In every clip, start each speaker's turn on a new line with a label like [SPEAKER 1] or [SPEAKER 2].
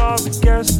[SPEAKER 1] Don't be afraid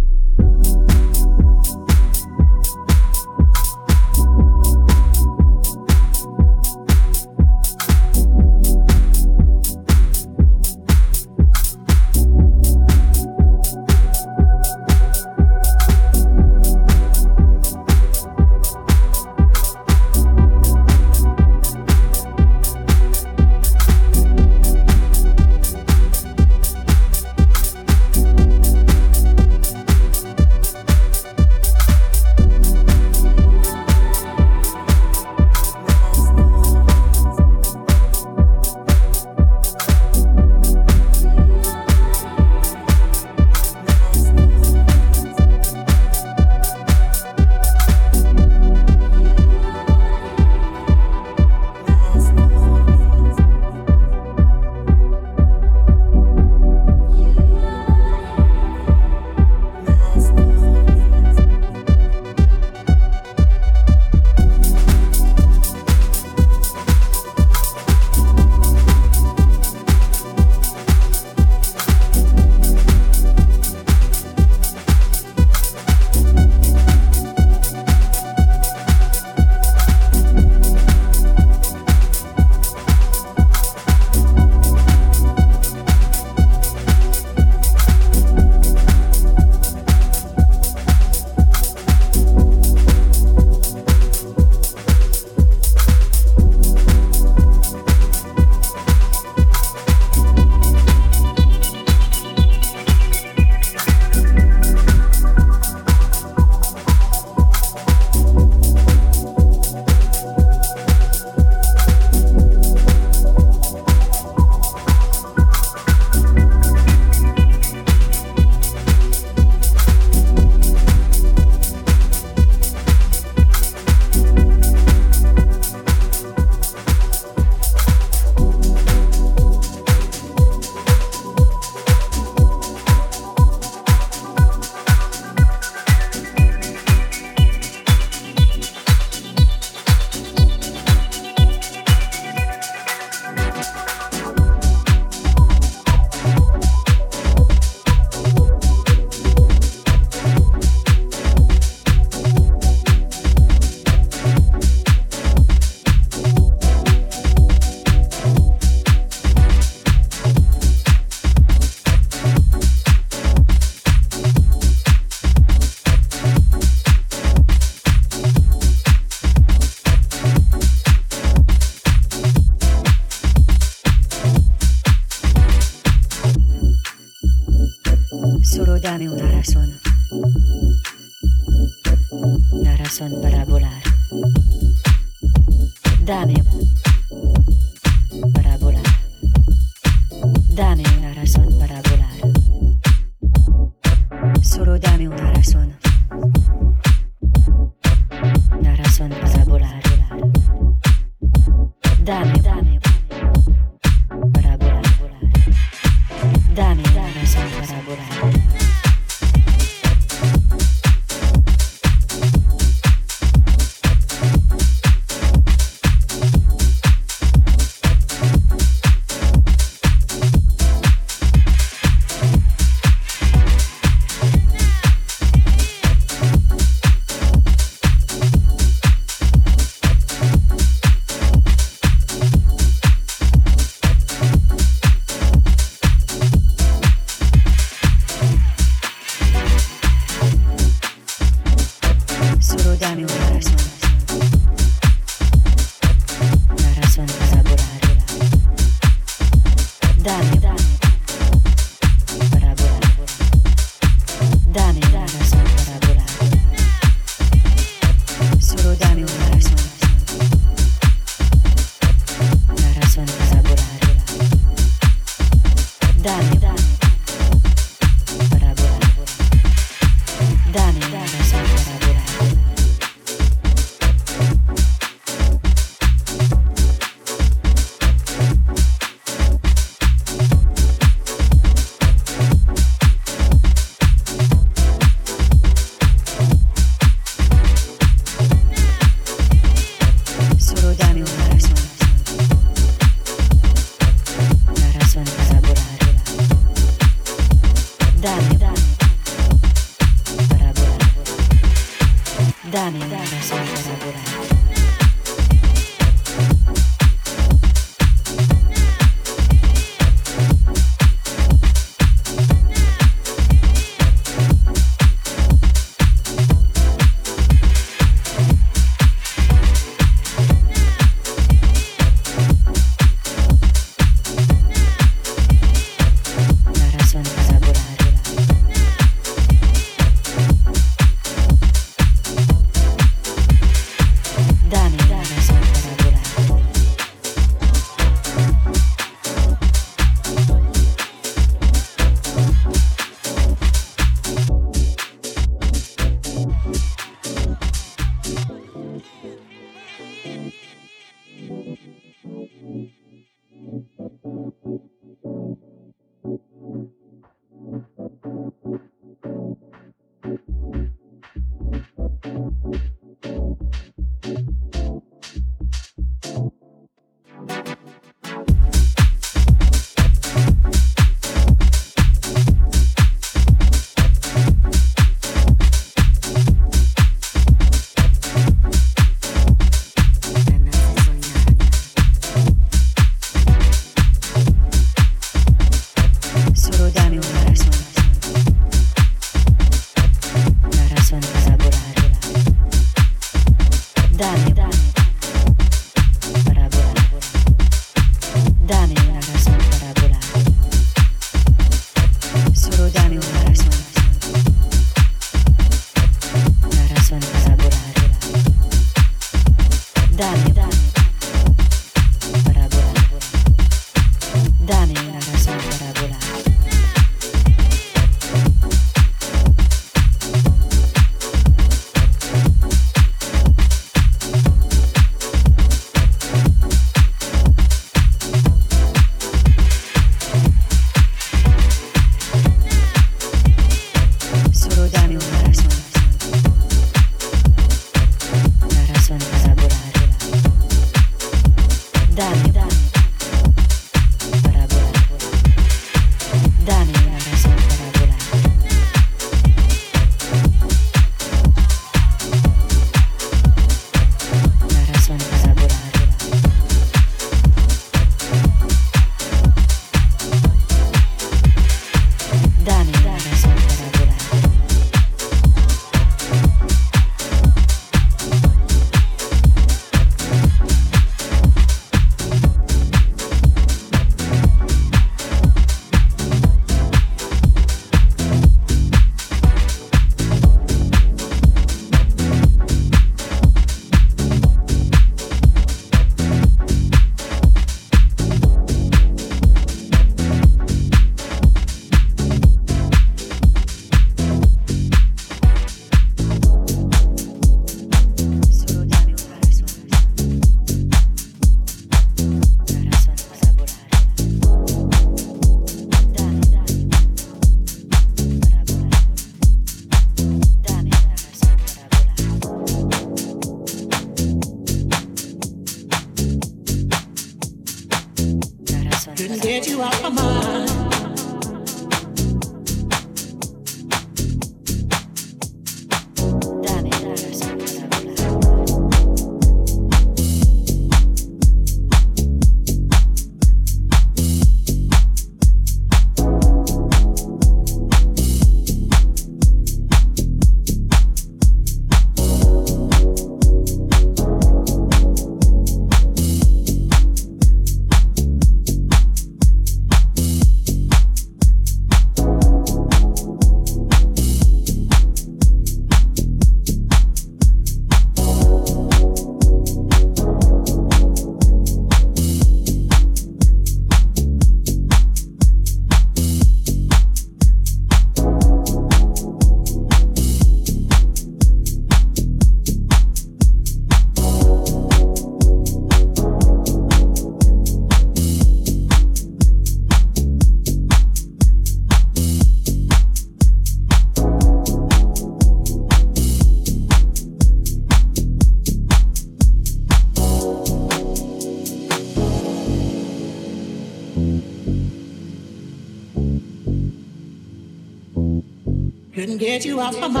[SPEAKER 1] up my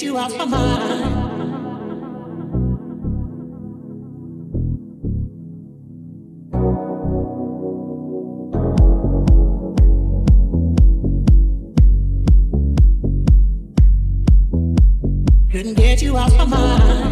[SPEAKER 1] get
[SPEAKER 2] you out my mind. Couldn't get you out my mind.